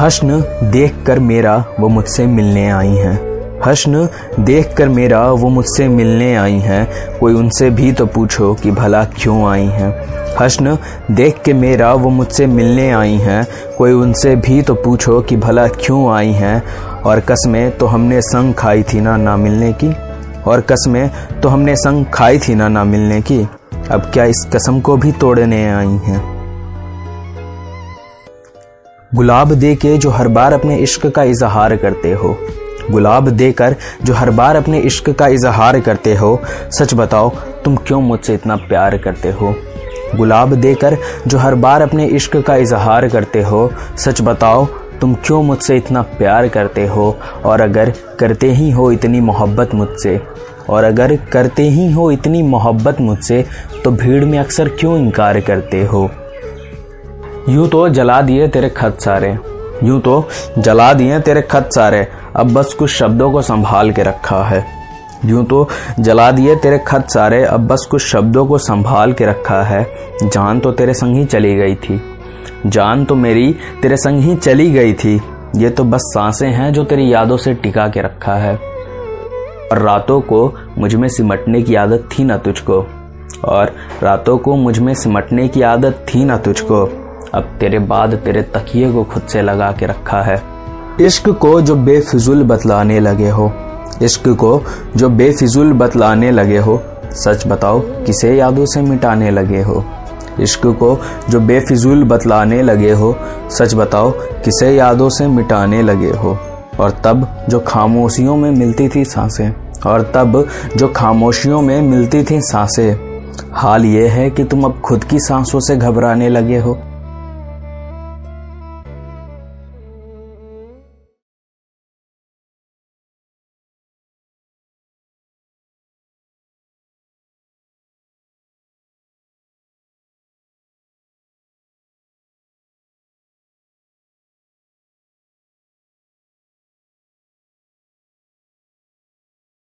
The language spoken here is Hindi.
हश्न देख कर मेरा वो मुझसे मिलने आई हैं। हश्न देख कर मेरा वो मुझसे मिलने आई हैं। कोई उनसे भी तो पूछो कि भला क्यों आई हैं। हश्न देख के मेरा वो मुझसे मिलने आई हैं। कोई उनसे भी तो पूछो कि भला क्यों आई हैं। और कसमें तो हमने संग खाई थी ना ना मिलने की। और कसमें तो हमने संग खाई थी ना ना मिलने की। अब क्या इस कसम को भी तोड़ने आई हैं? गुलाब दे के जो हर बार अपने इश्क का इजहार करते हो। गुलाब देकर जो हर बार अपने इश्क का इजहार करते हो। सच बताओ, तुम क्यों मुझसे इतना प्यार करते हो? गुलाब देकर जो हर बार अपने इश्क का इजहार करते हो। सच बताओ, तुम क्यों मुझसे इतना प्यार करते हो? और अगर करते ही हो इतनी मोहब्बत मुझसे, और अगर करते ही हो इतनी मोहब्बत मुझसे तो भीड़ में अक्सर क्यों इनकार करते हो? यूँ तो जला दिए तेरे खत सारे। यूँ तो जला दिए तेरे खत सारे। अब बस कुछ शब्दों को संभाल के रखा है। यूँ तो जला दिए तेरे खत सारे। अब बस कुछ शब्दों को संभाल के रखा है। जान तो तेरे संग ही चली गई थी। जान तो मेरी तेरे संग ही चली गई थी। ये तो बस साँसें हैं जो तेरी यादों से टिका के रखा है। और रातों को मुझमें सिमटने की आदत थी ना तुझको। और रातों को मुझमें सिमटने की आदत थी ना तुझको। अब तेरे बाद तेरे तकिए को खुद से लगा के रखा है। इश्क को जो बेफिजुल बतलाने लगे हो, इश्क को जो बेफिजुल बतलाने लगे हो, सच बताओ किसे यादों से मिटाने लगे हो? इश्क को जो बेफिजुल बतलाने लगे हो, सच बताओ किसे यादों से मिटाने लगे हो? और तब जो खामोशियों में मिलती थी साँसें, और तब जो खामोशियों में मिलती थी साँसें, हाल ये है कि तुम अब खुद की सांसों से घबराने लगे हो।